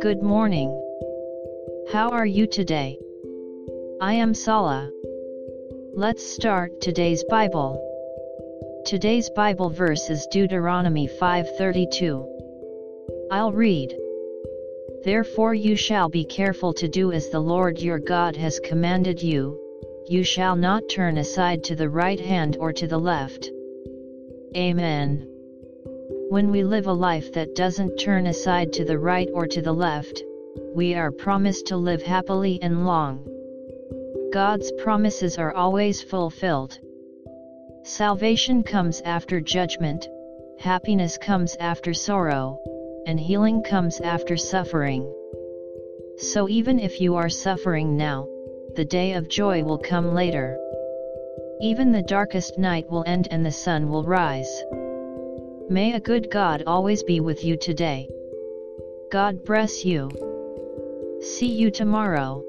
Good morning. How are you today? I am Sala. Let's start today's Bible. Today's Bible verse is Deuteronomy 5:32. I'll read. Therefore you shall be careful to do as the Lord your God has commanded you, you shall not turn aside to the right hand or to the left. Amen. When we live a life that doesn't turn aside to the right or to the left, we are promised to live happily and long. God's promises are always fulfilled. Salvation comes after judgment, happiness comes after sorrow, and healing comes after suffering. So even if you are suffering now, the day of joy will come later. Even the darkest night will end and the sun will rise. May a good God always be with you today. God bless you. See you tomorrow.